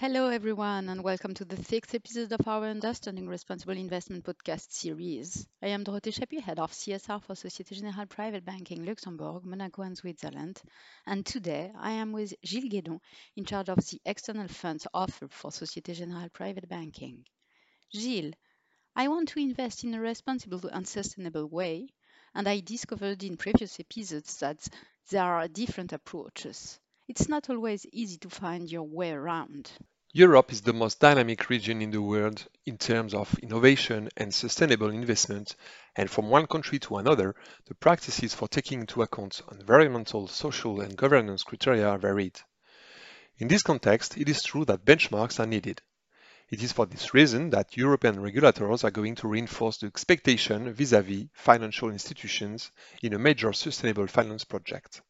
Hello, everyone, and welcome to the sixth episode of our Understanding Responsible Investment podcast series. I am Dorothée Chapuis, head of CSR for Societe Generale Private Banking Luxembourg, Monaco, and Switzerland. And today I am with Gilles Guédon, in charge of the external funds offer for Societe Generale Private Banking. Gilles, I want to invest in a responsible and sustainable way, and I discovered in previous episodes that there are different approaches. It's not always easy to find your way around. Europe is the most dynamic region in the world in terms of innovation and sustainable investment, and from one country to another, the practices for taking into account environmental, social, and governance criteria are varied. In this context, it is true that benchmarks are needed. It is for this reason that European regulators are going to reinforce the expectation vis-à-vis financial institutions in a major sustainable finance project.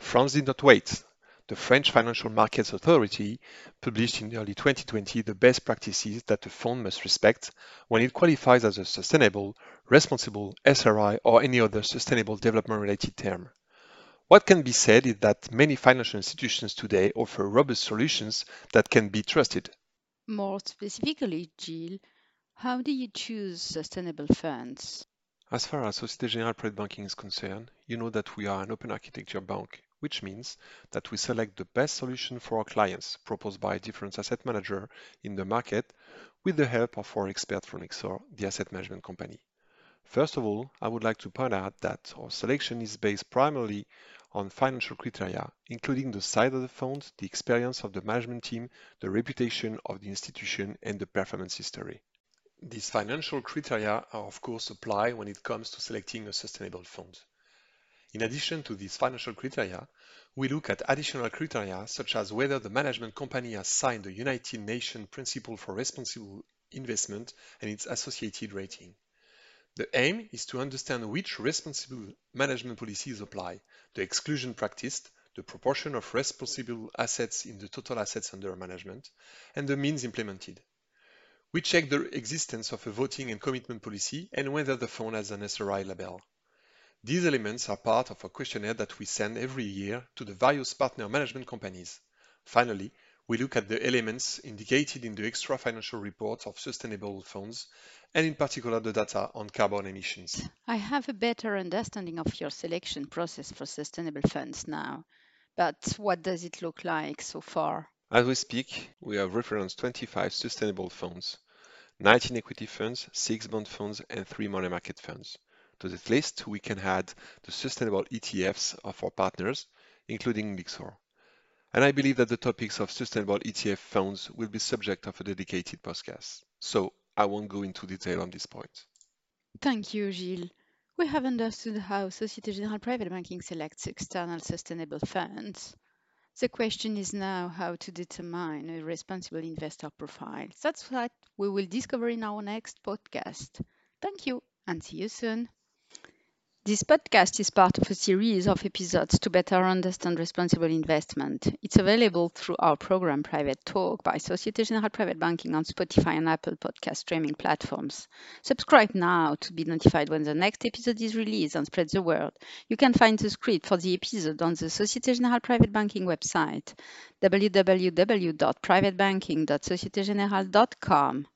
France did not wait the French Financial Markets Authority published in early 2020 the best practices that a fund must respect when it qualifies as a sustainable, responsible, SRI, or any other sustainable development related term. What can be said is that many financial institutions today offer robust solutions that can be trusted. More specifically, Gilles, how do you choose sustainable funds? As far as Societe Generale Private Banking is concerned, you know that we are an open architecture bank which means that we select the best solution for our clients proposed by different asset manager in the market with the help of our expert from Lyxor, the asset management company. First of all, I would like to point out that our selection is based primarily on financial criteria, including the size of the fund, the experience of the management team, the reputation of the institution, and the performance history. These financial criteria are of course applied when it comes to selecting a sustainable fund. In addition to these financial criteria, we look at additional criteria such as whether the management company has signed the United Nations Principle for Responsible Investment and its associated rating. The aim is to understand which responsible management policies apply, the exclusion practiced, the proportion of responsible assets in the total assets under management, and the means implemented. We check the existence of a voting and commitment policy and whether the fund has an SRI label. These elements are part of a questionnaire that we send every year to the various partner management companies. Finally, we look at the elements indicated in the extra financial reports of sustainable funds, and in particular the data on carbon emissions. I have a better understanding of your selection process for sustainable funds now. But what does it look like so far? As we speak, we have referenced 25 sustainable funds, 19 equity funds, 6 bond funds, and 3 money market funds. To this list, we can add the sustainable ETFs of our partners, including Lyxor. And I believe that the topics of sustainable ETF funds will be subject of a dedicated podcast. So I won't go into detail on this point. Thank you, Gilles. We have understood how Societe Generale Private Banking selects external sustainable funds. The question is now how to determine a responsible investor profile. That's what we will discover in our next podcast. Thank you and see you soon. This podcast is part of a series of episodes to better understand responsible investment. It's available through our program Private Talk by Societe Generale Private Banking on Spotify and Apple podcast streaming platforms. Subscribe now to be notified when the next episode is released and spread the word. You can find the script for the episode on the Societe Generale Private Banking website www.privatebanking.societegenerale.com.